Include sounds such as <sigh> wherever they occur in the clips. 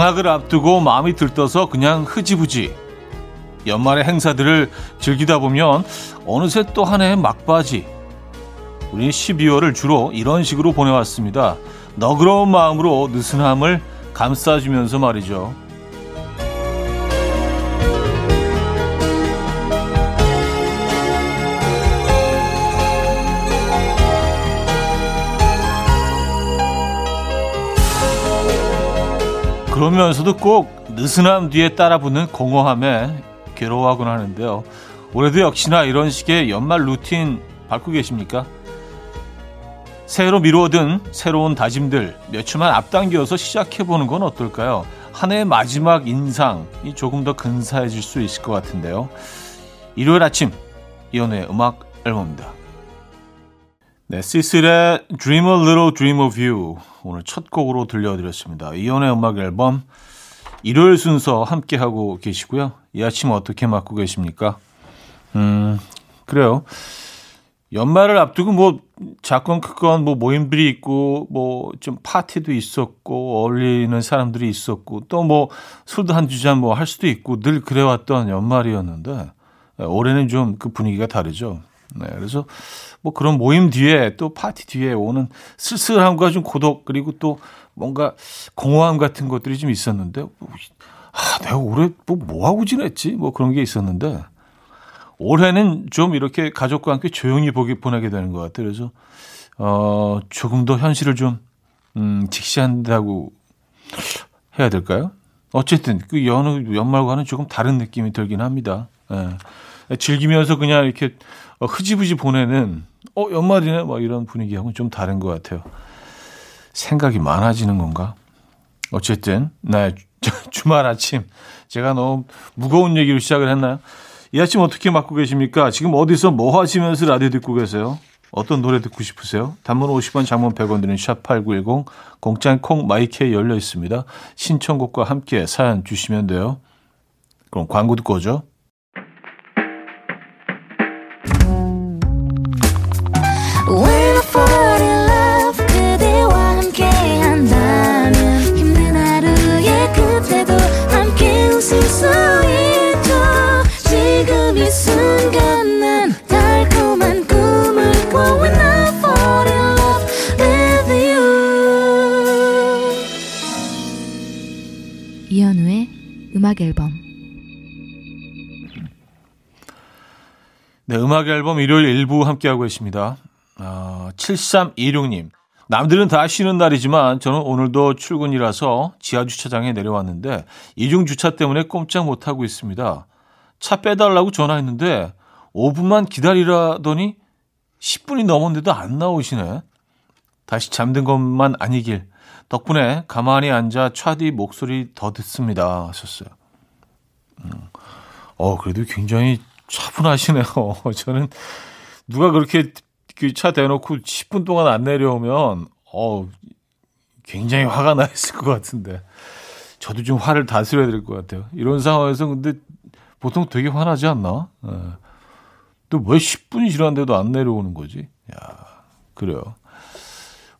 방학을 앞두고 마음이 들떠서 그냥 흐지부지 연말의 행사들을 즐기다 보면 어느새 또 한 해의 막바지 우리 12월을 주로 이런 식으로 보내왔습니다. 너그러운 마음으로 느슨함을 감싸주면서 말이죠. 그러면서도 꼭 느슨함 뒤에 따라 붙는 공허함에 괴로워하곤 하는데요. 올해도 역시나 이런 식의 연말 루틴 밟고 계십니까? 새로 미루어둔 새로운 다짐들 몇 주만 앞당겨서 시작해보는 건 어떨까요? 한 해의 마지막 인상이 조금 더 근사해질 수 있을 것 같은데요. 일요일 아침 이연우의 음악 앨범입니다. 네, 시슬의 Dream a Little Dream of You 오늘 첫 곡으로 들려드렸습니다. 이연의 음악 앨범 일요일 순서 함께 하고 계시고요. 이 아침 어떻게 맞고 계십니까? 음, 그래요. 연말을 앞두고 뭐 작건 크건 뭐 모임들이 있고 뭐 좀 파티도 있었고 어울리는 사람들이 있었고 또 뭐 술도 한 두 잔 뭐 할 수도 있고 늘 그래왔던 연말이었는데 올해는 좀 그 분위기가 다르죠. 네, 그래서 뭐 그런 모임 뒤에 또 파티 뒤에 오는 쓸쓸함과 좀 고독 그리고 또 뭔가 공허함 같은 것들이 좀 있었는데 아, 내가 올해 뭐, 뭐 하고 지냈지? 뭐 그런 게 있었는데 올해는 좀 이렇게 가족과 함께 조용히 보기 보내게 되는 것 같아요. 그래서 어, 조금 더 현실을 좀 음, 직시한다고 해야 될까요? 어쨌든 그 연휴 연말과는 조금 다른 느낌이 들긴 합니다. 예. 즐기면서 그냥 이렇게 흐지부지 보내는 어 연말이네 뭐 이런 분위기하고는 좀 다른 것 같아요. 생각이 많아지는 건가? 어쨌든 나 <laughs> 주말 아침 제가 너무 무거운 얘기로 시작을 했나요? 이 아침 어떻게 맞고 계십니까? 지금 어디서 뭐 하시면서 라디오 듣고 계세요? 어떤 노래 듣고 싶으세요? 단문 50원, 장문 100원 드는 샵8910 공짜인 콩 마이케 열려 있습니다. 신청곡과 함께 사연 주시면 돼요. 그럼 광고 듣고 오죠. 음악 앨범 네, 음악 앨범 일요일 일부 함께하고 계십니다. 어, 7326님. 남들은 다 쉬는 날이지만 저는 오늘도 출근이라서 지하 주차장에 내려왔는데 이중 주차 때문에 꼼짝 못 하고 있습니다. 차 빼달라고 전화했는데 5분만 기다리라더니 10분이 넘었는데도 안 나오시네. 다시 잠든 것만 아니길 덕분에 가만히 앉아 차디 목소리 더 듣습니다. 하셨어요. 음. 어, 그래도 굉장히 차분하시네요. <laughs> 저는 누가 그렇게 그차 대놓고 10분 동안 안 내려오면, 어, 굉장히 화가 나 있을 것 같은데. 저도 좀 화를 다스려야 될 것 같아요. 이런 상황에서 근데 보통 되게 화나지 않나? 예. 또왜 10분이 지났는데도 안 내려오는 거지? 야, 그래요.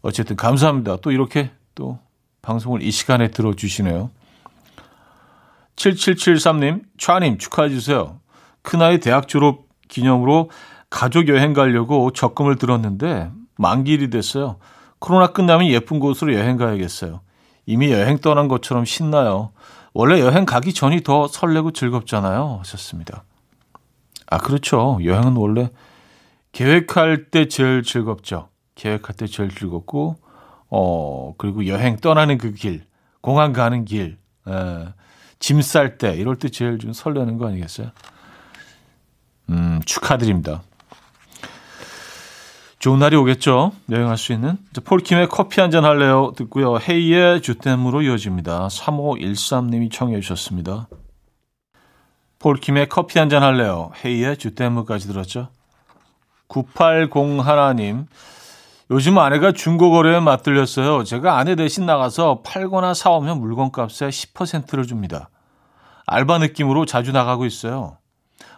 어쨌든 감사합니다. 또 이렇게 또 방송을 이 시간에 들어주시네요. 7773님, 차님 축하해주세요. 큰아이 대학 졸업 기념으로 가족 여행 가려고 적금을 들었는데 만기일이 됐어요. 코로나 끝나면 예쁜 곳으로 여행 가야겠어요. 이미 여행 떠난 것처럼 신나요. 원래 여행 가기 전이 더 설레고 즐겁잖아요. 하셨습니다. 아, 그렇죠. 여행은 원래 계획할 때 제일 즐겁죠. 계획할 때 제일 즐겁고, 어, 그리고 여행 떠나는 그 길, 공항 가는 길, 에, 짐 쌀 때, 이럴 때 제일 좀 설레는 거 아니겠어요? 음, 축하드립니다. 좋은 날이 오겠죠? 여행할 수 있는. 폴킴의 커피 한 잔 할래요? 듣고요. 헤이의 주댐으로 이어집니다. 3513님이 청해 주셨습니다. 폴킴의 커피 한 잔 할래요? 헤이의 주댐으까지 들었죠? 9801님. 요즘 아내가 중고 거래에 맞들렸어요. 제가 아내 대신 나가서 팔거나 사오면 물건값의 10%를 줍니다. 알바 느낌으로 자주 나가고 있어요.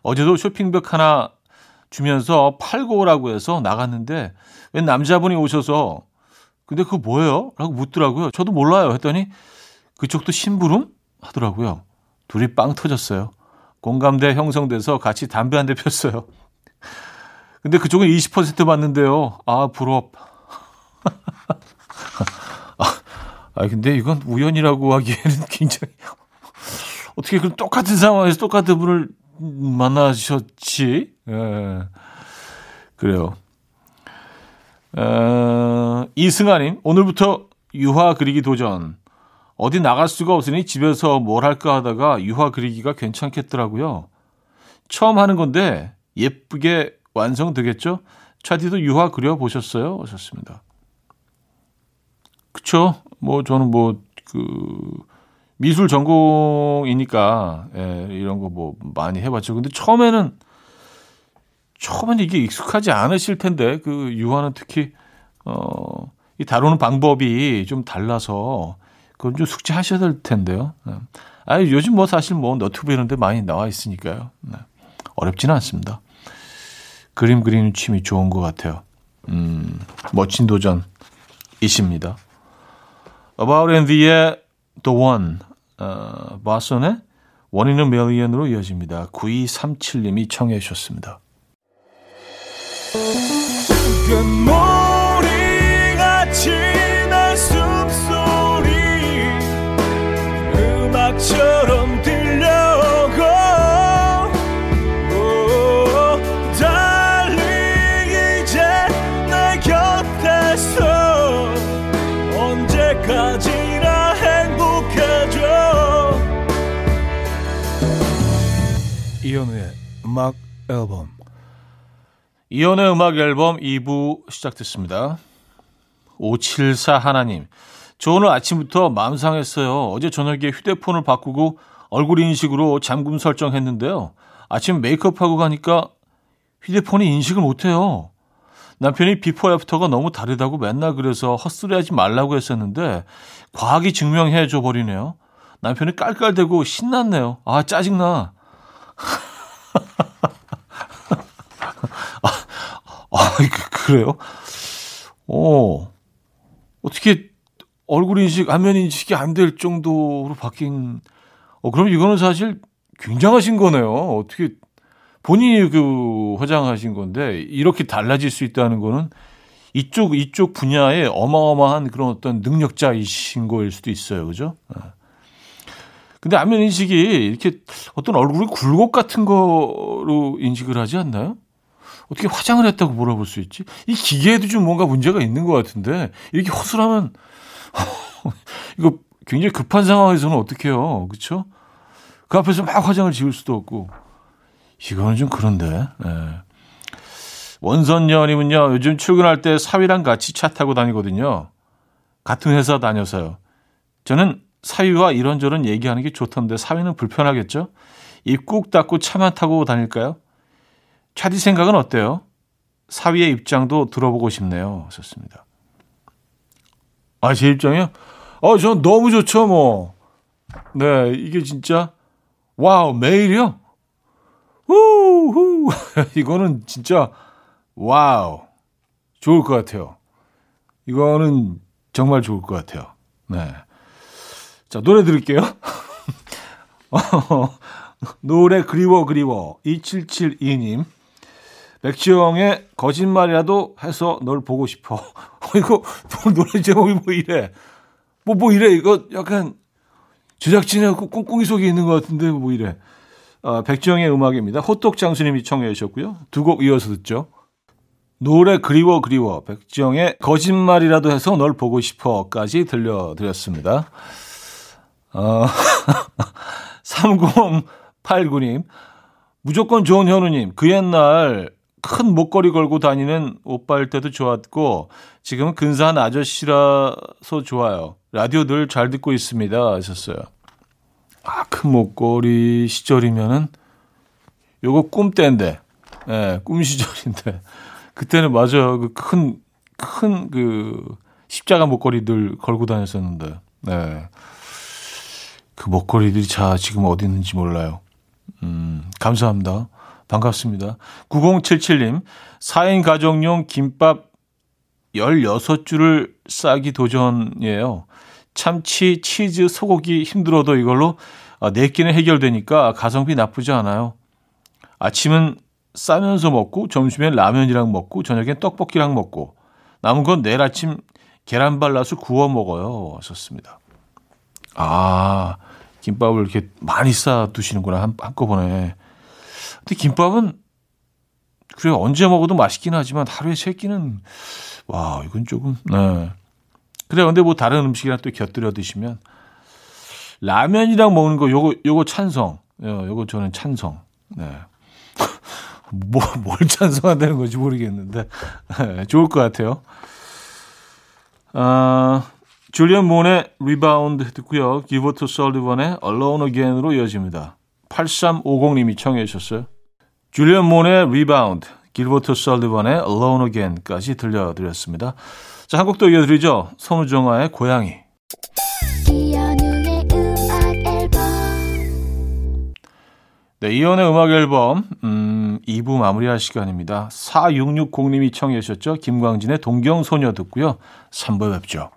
어제도 쇼핑백 하나 주면서 팔고 오라고 해서 나갔는데 웬 남자분이 오셔서 근데 그거 뭐예요? 라고 묻더라고요. 저도 몰라요. 했더니 그쪽도 심부름 하더라고요. 둘이 빵 터졌어요. 공감대 형성돼서 같이 담배 한 대 폈어요. 근데 그쪽은 20% 받는데요. 아, 부럽. <laughs> 아, 근데 이건 우연이라고 하기에는 <laughs> 굉장히 어떻게 그 똑같은 상황에서 똑같은 분을 만나셨지? 예. 그래요. 어, 이승아님, 오늘부터 유화 그리기 도전. 어디 나갈 수가 없으니 집에서 뭘 할까 하다가 유화 그리기가 괜찮겠더라고요. 처음 하는 건데 예쁘게 완성되겠죠? 차디도 유화 그려보셨어요? 하셨습니다. 그쵸? 뭐 저는 뭐 그 미술 전공이니까 예, 이런 거 뭐 많이 해봤죠. 근데 처음에는 처음에는 이게 익숙하지 않으실 텐데 그 유화는 특히 어 이 다루는 방법이 좀 달라서 그건 좀 숙지하셔야 될 텐데요. 네. 아 요즘 뭐 사실 뭐 너튜브 이런 데 많이 나와 있으니까요. 네. 어렵지는 않습니다. 그림 그리는 취미 좋은 것 같아요. 음, 멋진 도전이십니다. About and The의 The One, 어, in a Million으로 이어집니다. 9237님이 청해 주셨습니다. 음악 앨범 이현우의 음악 앨범 2부 시작됐습니다. 5741님 저 오늘 아침부터 마음 상했어요. 어제 저녁에 휴대폰을 바꾸고 얼굴 인식으로 잠금 설정했는데요. 아침 메이크업하고 가니까 휴대폰이 인식을 못해요. 남편이 비포 애프터가 너무 다르다고 맨날 그래서 헛소리하지 말라고 했었는데 과학이 증명해 줘 버리네요. 남편이 깔깔대고 신났네요. 아 짜증나. 아, 아, 그, 그래요? 어, 어떻게 얼굴 인식, 화면 인식이 안 될 정도로 바뀐, 어, 그럼 이거는 사실 굉장하신 거네요. 어떻게 본인이 그 화장하신 건데 이렇게 달라질 수 있다는 거는 이쪽, 이쪽 분야에 어마어마한 그런 어떤 능력자이신 거일 수도 있어요. 그죠? 네. 근데 안면 인식이 이렇게 어떤 얼굴이 굴곡 같은 거로 인식을 하지 않나요? 어떻게 화장을 했다고 물어볼 수 있지? 이 기계에도 좀 뭔가 문제가 있는 것 같은데 이렇게 허술하면 <laughs> 이거 굉장히 급한 상황에서는 어떻게 해요? 그렇죠? 그 앞에서 막 화장을 지울 수도 없고 이거는 좀 그런데 네. 원선녀님은요 요즘 출근할 때 사위랑 같이 차 타고 다니거든요 같은 회사 다녀서요 저는 사위와 이런저런 얘기하는 게 좋던데 사위는 불편하겠죠? 입꾹 닫고 차만 타고 다닐까요? 차디 생각은 어때요? 사위의 입장도 들어보고 싶네요. 좋습니다. 아, 제 입장이요? 어, 전 너무 좋죠, 뭐. 네, 이게 진짜, 와우, 매일이요? 우후, <laughs> 이거는 진짜, Wow, 좋을 것 같아요. 이거는 정말 좋을 것 같아요. 네. 자, 노래 들을게요. <laughs> 노래 그리워 그리워 2772님 백지영의 거짓말이라도 해서 널 보고 싶어. <laughs> 이거 노래 제목이 뭐 이래? 뭐뭐 뭐 이래? 이거 약간 제작진의 꿍꿍이 속에 있는 것 같은데 뭐 이래? 아, 백지영의 음악입니다. 호떡 장수님이 청해 주셨고요. 두 곡 이어서 듣죠. 노래 그리워 그리워 백지영의 거짓말이라도 해서 널 보고 싶어까지 들려드렸습니다. 어, <laughs> 3089님, 무조건 좋은 현우님, 그 옛날 큰 목걸이 걸고 다니는 오빠일 때도 좋았고, 지금은 근사한 아저씨라서 좋아요. 라디오 늘 잘 듣고 있습니다. 하셨어요. 아, 큰 목걸이 시절이면은, 요거 꿈때인데, 예, 네, 꿈 시절인데, 그때는 맞아요. 그 큰, 큰 그, 십자가 목걸이들 걸고 다녔었는데, 네. 그 목걸이들이 자 지금 어디 있는지 몰라요. 음, 감사합니다. 반갑습니다. 9077님, 4인 가정용 김밥 16줄을 싸기 도전이에요. 참치, 치즈, 소고기 힘들어도 이걸로 아, 네 끼는 해결되니까 가성비 나쁘지 않아요. 아침은 싸면서 먹고 점심엔 라면이랑 먹고 저녁엔 떡볶이랑 먹고 남은 건 내일 아침 계란 발라서 구워 먹어요. 썼습니다. 아, 김밥을 이렇게 많이 싸 두시는구나, 한, 한꺼번에. 근데 김밥은, 그래, 언제 먹어도 맛있긴 하지만 하루에 세 끼는, 와, 이건 조금, 네. 그래, 근데 뭐 다른 음식이랑 또 곁들여 드시면, 라면이랑 먹는 거, 요거, 요거 찬성. 요, 요거 저는 찬성. 네. <laughs> 뭐, 뭘 찬성한다는 건지 모르겠는데, 네, 좋을 것 같아요. 아, 줄리안 몬의 리바운드 듣고요. 길버트 오설리번의 Alone Again으로 이어집니다. 8350님이 청해 주셨어요. 줄리안 몬의 리바운드, 길버트 오설리번의 Alone Again까지 들려드렸습니다. 자, 한 곡 더 이어드리죠. 선우정아의 고양이. 네, 이현우의 음악 앨범 음, 2부 마무리할 시간입니다. 4660님이 청해 주셨죠. 김광진의 동경소녀 듣고요. 3부 뵙죠.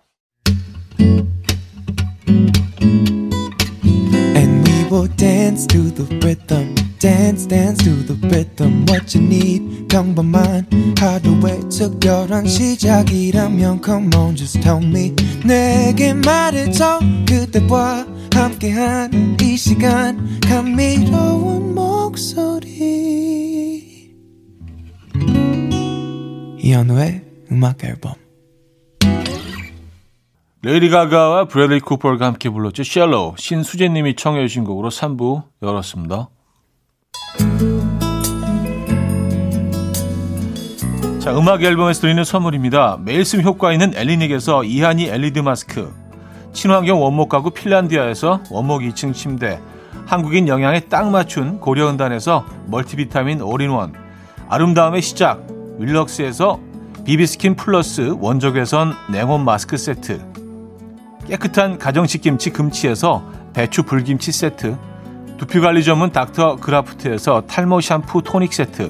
Dance to the rhythm. dance dance to the rhythm what you need 평범한 하루의 특별한 시작이라면 come on just tell me 내게 말해줘 그대와 함께한 이 시간 감미로운 목소리 이현우의 음악 앨범 레이디 가가와 브래들리 쿠퍼가 함께 불렀죠. Shallow 신수재 님이 청해 주신 곡으로 3부 열었습니다. 자, 음악 앨범에서 드리는 선물입니다. 매일 쓰 효과 있는 엘리닉에서 이하니 LED 마스크, 친환경 원목 가구 핀란디아에서 원목 2층 침대, 한국인 영양에 딱 맞춘 고려은단에서 멀티비타민 올인원, 아름다움의 시작 윌럭스에서 비비스킨 플러스 원적외선 냉온 마스크 세트, 깨끗한 가정식 김치 금치에서 배추 불김치 세트, 두피관리 전문 닥터 그라프트에서 탈모 샴푸 토닉 세트,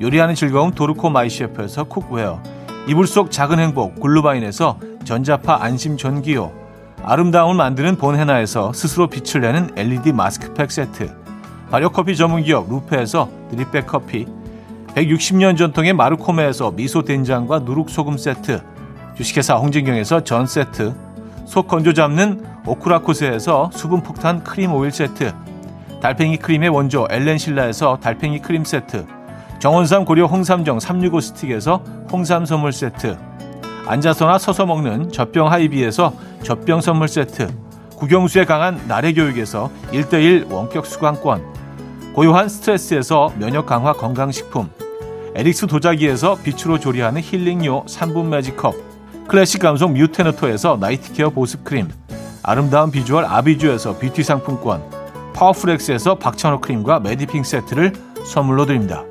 요리하는 즐거움 도르코 마이셰프에서 cookware, 이불 속 작은 행복 글루바인에서 전자파 안심 전기요, 아름다움을 만드는 본헤나에서 스스로 빛을 내는 LED 마스크팩 세트, 발효커피 전문기업 루페에서 drip bag 커피, 160년 전통의 마르코메에서 미소 된장과 누룩소금 세트, 주식회사 홍진경에서 전 세트, 속 건조 잡는 오크라코스에서 수분 폭탄 크림 오일 세트, 달팽이 크림의 원조 엘렌실라에서 달팽이 크림 세트 정원삼 고려 홍삼정 365 스틱에서 홍삼 선물 세트 앉아서나 서서 먹는 젖병 하이비에서 젖병 선물 세트 국영수에 강한 나래 교육에서 1대1 원격 수강권 고요한 스트레스에서 면역 강화 건강식품 에릭스 도자기에서 빛으로 조리하는 힐링요 3분 매직컵 클래식 감성 뮤테너토에서 나이트케어 보습크림 아름다운 비주얼 아비주에서 뷰티 상품권 파워풀엑스에서 박찬호 크림과 메디핑 세트를 선물로 드립니다.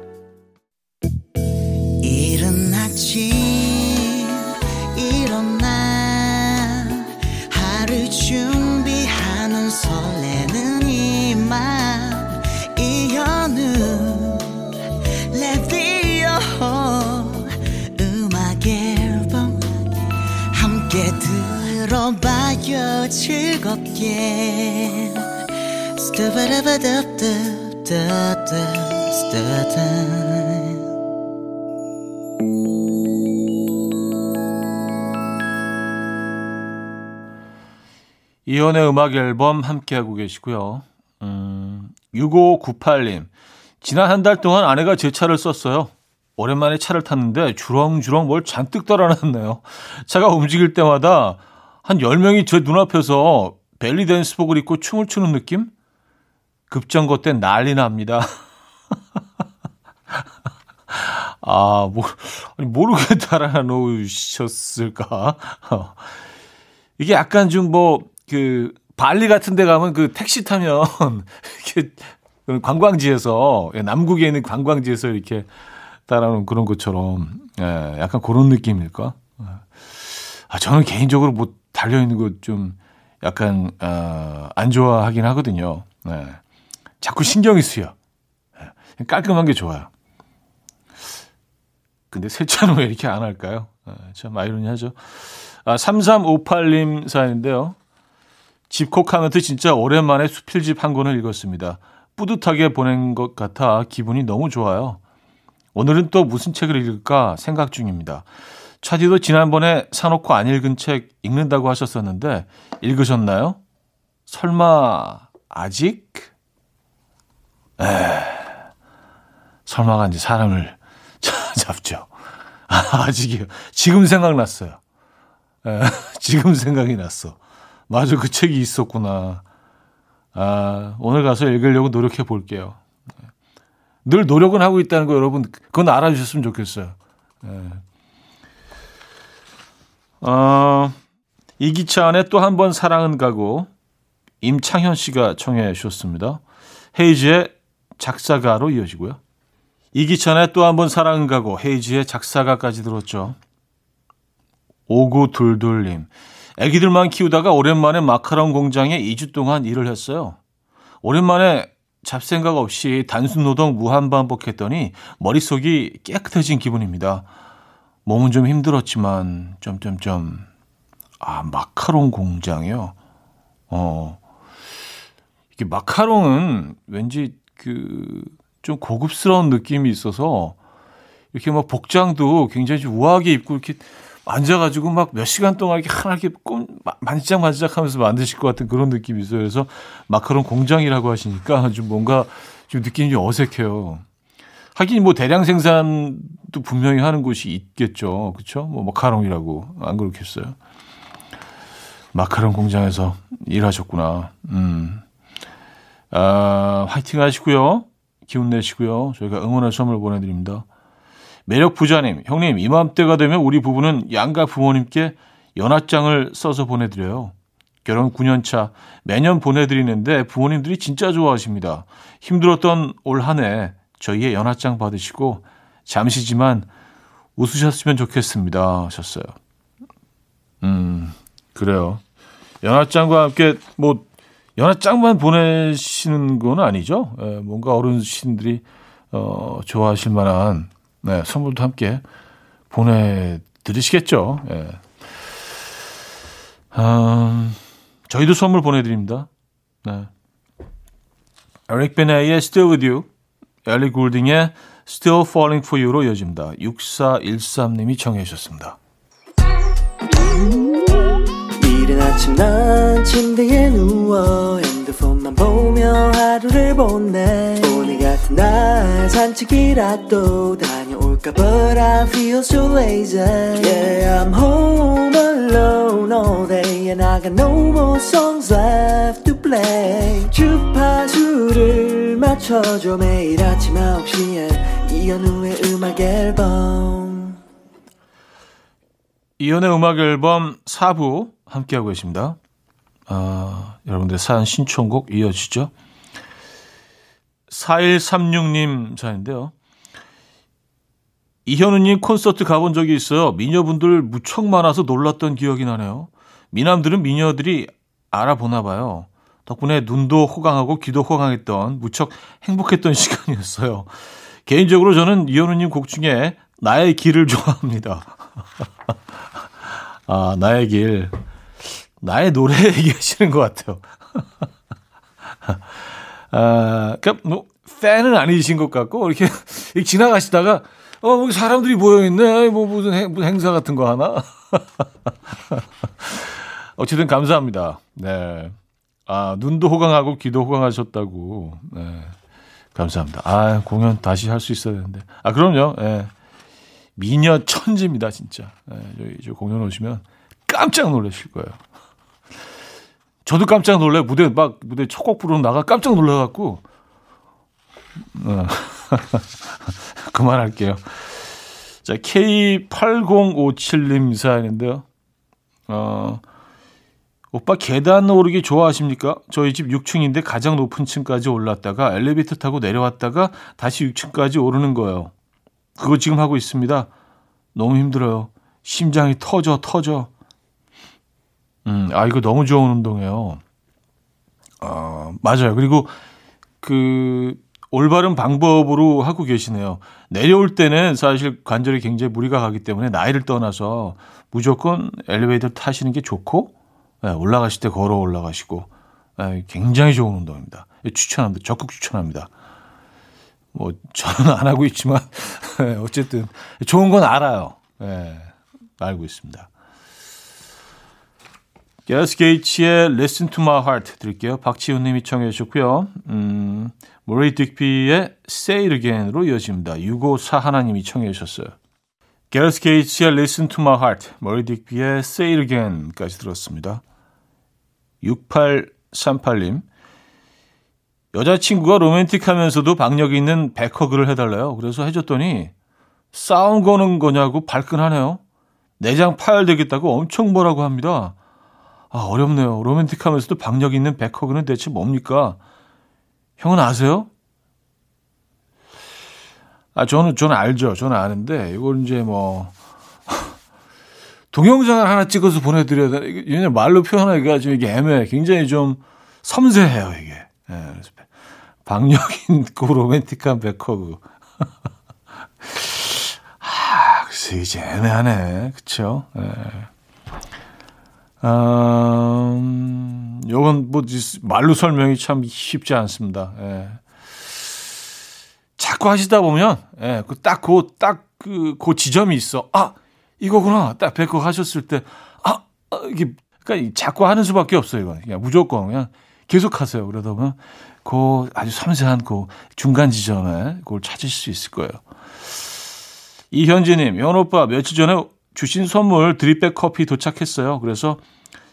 들어봐요 즐겁게 이연의 음악 앨범 함께하고 계시고요. 음, 6598님. 지난 한 달 동안 아내가 제 차를 썼어요. 오랜만에 차를 탔는데 주렁주렁 뭘 잔뜩 떨어놨네요. 차가 움직일 때마다 한 10명이 제 눈앞에서 벨리 댄스복을 입고 춤을 추는 느낌? 급정거 때 난리 납니다. <laughs> 아, 뭐, 모르게 달아놓으셨을까? 이게 약간 좀 뭐, 그, 발리 같은 데 가면 그 택시 타면, <laughs> 이렇게, 관광지에서, 예, 남국에 있는 관광지에서 이렇게 달아놓은 그런 것처럼, 예, 약간 그런 느낌일까? 예. 아, 저는 개인적으로 뭐, 달려 있는 거 좀, 약간, 어, 안 좋아하긴 하거든요. 네. 자꾸 신경이 쓰여. 예, 깔끔한 게 좋아요. 근데 세차는 왜 이렇게 안 할까요? 아, 참 아이러니하죠. 아, 3358님 사연인데요. 집콕하면서 진짜 오랜만에 수필집 한 권을 읽었습니다. 뿌듯하게 보낸 것 같아 기분이 너무 좋아요. 오늘은 또 무슨 책을 읽을까 생각 중입니다. 차디도 지난번에 사놓고 안 읽은 책 읽는다고 하셨었는데 읽으셨나요? 설마 아직? 에 설마가 이제 사람을 <laughs> 잡죠. 아, <laughs> 아직이요. 지금 생각났어요. 에, <laughs> 지금 생각이 났어. 맞아, 그 책이 있었구나. 아, 오늘 가서 읽으려고 노력해 볼게요. 늘 노력은 하고 있다는 거 여러분, 그건 알아주셨으면 좋겠어요. 에. 어, 이기찬의 또 한 번 사랑은 가고 임창현 씨가 청해 주셨습니다. 헤이즈의 작사가로 이어지고요. 이기찬의 또 한 번 사랑은 가고 헤이즈의 작사가까지 들었죠. 오구둘둘님. 애기들만 키우다가 오랜만에 마카롱 공장에 2주 동안 일을 했어요. 오랜만에 잡생각 없이 단순 노동 무한 반복했더니 머릿속이 깨끗해진 기분입니다. 몸은 좀 힘들었지만 점점점 아 마카롱 공장이요. 어 이게 마카롱은 왠지 그 좀 고급스러운 느낌이 있어서 이렇게 막 복장도 굉장히 우아하게 입고 이렇게 앉아가지고 막 몇 시간 동안 이렇게 하나 이렇게 꼼 만지작 만지작 하면서 만드실 것 같은 그런 느낌이 있어요. 그래서 마카롱 공장이라고 하시니까 좀 뭔가 좀 느낌이 좀 어색해요. 하긴 뭐 대량 생산도 분명히 하는 곳이 있겠죠. 그렇죠? 뭐 마카롱이라고 안 그렇겠어요. 마카롱 공장에서 일하셨구나. 음. 아, 화이팅 하시고요. 기운 내시고요. 저희가 응원의 선물 보내드립니다. 매력 부자님, 형님, 이맘때가 되면 우리 부부는 양가 부모님께 연합장을 써서 보내드려요. 결혼 9년 차 매년 보내드리는데 부모님들이 진짜 좋아하십니다. 힘들었던 올 한 해 저희의 연하장 받으시고 잠시지만 웃으셨으면 좋겠습니다. 하셨어요. 음, 그래요. 연하장과 함께 뭐 연하장만 보내시는 건 아니죠. 예, 뭔가 어르신들이 어, 좋아하실 만한 네, 선물도 함께 보내드리시겠죠. 예. 음, 저희도 선물 보내드립니다. 네. 에릭 베네의 Still With You 엘리 굴딩의 Still Falling For You로 이어집니다. 6413님이 청해 주셨습니다. 이른 아침 난 침대에 누워 핸드폰만 보며 하루를 보내 오늘 같은 날 산책이라도 다 녀올까 But I feel so lazy Yeah I'm home alone all day And I got no more songs left to play 주파수를 맞춰줘 매일 아침 9시에 이현우의 음악 앨범 이현우의 음악 앨범 4부 함께하고 계십니다. 아, 여러분들 사연 신청곡 이어지죠. 4136님 사연인데요. 이현우님 콘서트 가본 적이 있어요. 미녀분들 무척 많아서 놀랐던 기억이 나네요. 미남들은 미녀들이 알아보나 봐요. 덕분에 눈도 호강하고 귀도 호강했던 무척 행복했던 <laughs> 시간이었어요. 개인적으로 저는 이현우님 곡 중에 나의 길을 좋아합니다. <laughs> 아, 나의 길. 나의 노래 <laughs> 얘기하시는 것 같아요. 아, 그니까, 뭐, 팬은 아니신 것 같고, 이렇게 지나가시다가, 어, 뭐 사람들이 모여있네. 뭐, 무슨, 행, 무슨 행사 같은 거 하나? <laughs> 어쨌든 감사합니다. 네. 아, 눈도 호강하고 귀도 호강하셨다고. 네. 감사합니다. 아, 공연 다시 할 수 있어야 되는데. 아, 그럼요. 예. 미녀 천지입니다, 진짜. 예, 저희 저 공연 오시면 깜짝 놀라실 거예요. 저도 깜짝 놀래 무대 막 무대 첫 곡 부르는 나가 깜짝 놀라갖고 어. <laughs> 그만할게요. 자 K8057님 사연인데요. 어 오빠 계단 오르기 좋아하십니까? 저희 집 6층인데 가장 높은 층까지 올랐다가 엘리베이터 타고 내려왔다가 다시 6층까지 오르는 거예요. 그거 지금 하고 있습니다. 너무 힘들어요. 심장이 터져 터져. 음, 아 이거 너무 좋은 운동이에요. 어, 맞아요. 그리고 그 올바른 방법으로 하고 계시네요. 내려올 때는 사실 관절에 굉장히 무리가 가기 때문에 나이를 떠나서 무조건 엘리베이터 타시는 게 좋고 네, 올라가실 때 걸어 올라가시고 네, 굉장히 좋은 운동입니다. 추천합니다. 적극 추천합니다. 뭐 저는 안 하고 있지만 네, <laughs> 어쨌든 좋은 건 알아요. 네, 알고 있습니다. 가레스 게이츠의 Listen to My Heart 드릴게요. 박지훈 님이 청해 주셨고요. 음, 마리에 딕비의 Say It Again으로 이어집니다. 654 하나님이 청해 주셨어요. 가레스 게이츠의 Listen to My Heart, 마리에 딕비의 Say It Again까지 들었습니다. 6838님 여자친구가 로맨틱하면서도 박력 있는 백허그를 해달래요. 그래서 해줬더니 싸움 거는 거냐고 발끈하네요. 내장 파열되겠다고 엄청 뭐라고 합니다. 아, 어렵네요. 로맨틱하면서도 박력 있는 백허그는 대체 뭡니까? 형은 아세요? 아, 저는, 저는 알죠. 저는 아는데, 이걸 이제 뭐, <laughs> 동영상을 하나 찍어서 보내드려야 돼. 이게 말로 표현하기가 좀 이게 애매해. 굉장히 좀 섬세해요, 이게. 예, 박력 있고 <laughs> 로맨틱한 back hug. <laughs> 아, 글쎄, 이제 애매하네. 그쵸? 예. 음, 요건 뭐 말로 설명이 참 쉽지 않습니다. 예. 자꾸 하시다 보면 예, 그딱 그딱그그 지점이 있어. 아, 이거구나. 딱 뵙고 하셨을 때 아, 아 이게 그러니까 자꾸 하는 수밖에 없어요, 이거. 그냥 무조건 그냥 계속 하세요. 그러다 보면 그 아주 섬세한 그 중간 지점에 그걸 찾으실 수 있을 거예요. 이현지님, 현 오빠 며칠 전에 주신 선물 드립백 커피 도착했어요. 그래서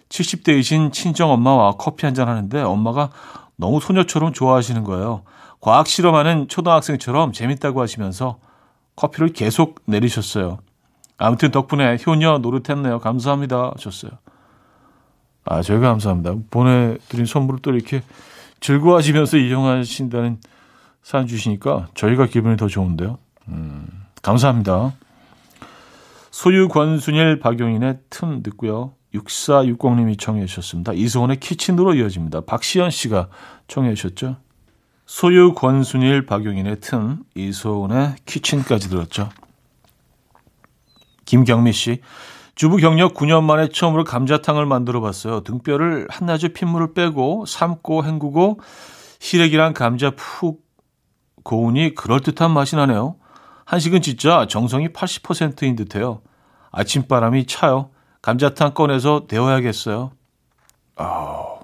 70대이신 친정 엄마와 커피 한 잔 하는데 엄마가 너무 소녀처럼 좋아하시는 거예요. 과학 실험하는 초등학생처럼 재밌다고 하시면서 커피를 계속 내리셨어요. 아무튼 덕분에 효녀 노릇했네요. 감사합니다. 하셨어요. 아, 저희가 감사합니다. 보내드린 선물을 또 이렇게 즐거워하시면서 이용하신다는 사연 주시니까 저희가 기분이 더 좋은데요. 음, 감사합니다. 소유 권순일 박용인의 틈 듣고요. 6460님이 청해 주셨습니다. 이소원의 키친으로 이어집니다. 박시연 씨가 청해 주셨죠. 소유 권순일 박용인의 틈, 이소원의 키친까지 들었죠. 김경미 씨. 주부 경력 9년 만에 처음으로 감자탕을 만들어 봤어요. 등뼈를 한낮에 핏물을 빼고 삶고 헹구고 시래기랑 감자 푹 고우니 그럴듯한 맛이 나네요. 한식은 진짜 정성이 80%인 듯해요. 아침바람이 차요. 감자탕 꺼내서 데워야겠어요. 아,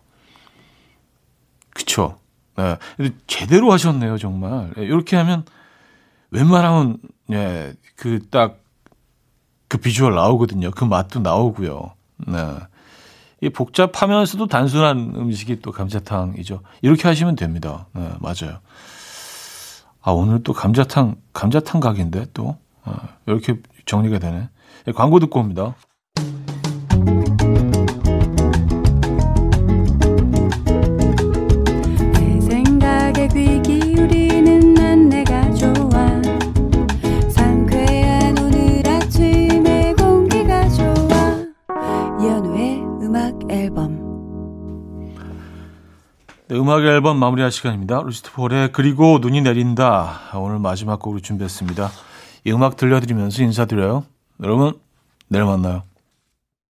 그쵸. 네. 제대로 하셨네요, 정말. 이렇게 하면 웬만하면, 예, 그 딱, 그 비주얼 나오거든요. 그 맛도 나오고요. 네. 이 복잡하면서도 단순한 음식이 또 감자탕이죠. 이렇게 하시면 됩니다. 네, 맞아요. 아, 오늘 또 감자탕, 감자탕 각인데 또, 아, 이렇게 정리가 되네. 네, 광고 듣고 옵니다. 음악 앨범 마무리할 시간입니다. 루시트 폴의 그리고 눈이 내린다. 오늘 마지막 곡으로 준비했습니다. 이 음악 들려드리면서 인사드려요. 여러분, 내일 만나요.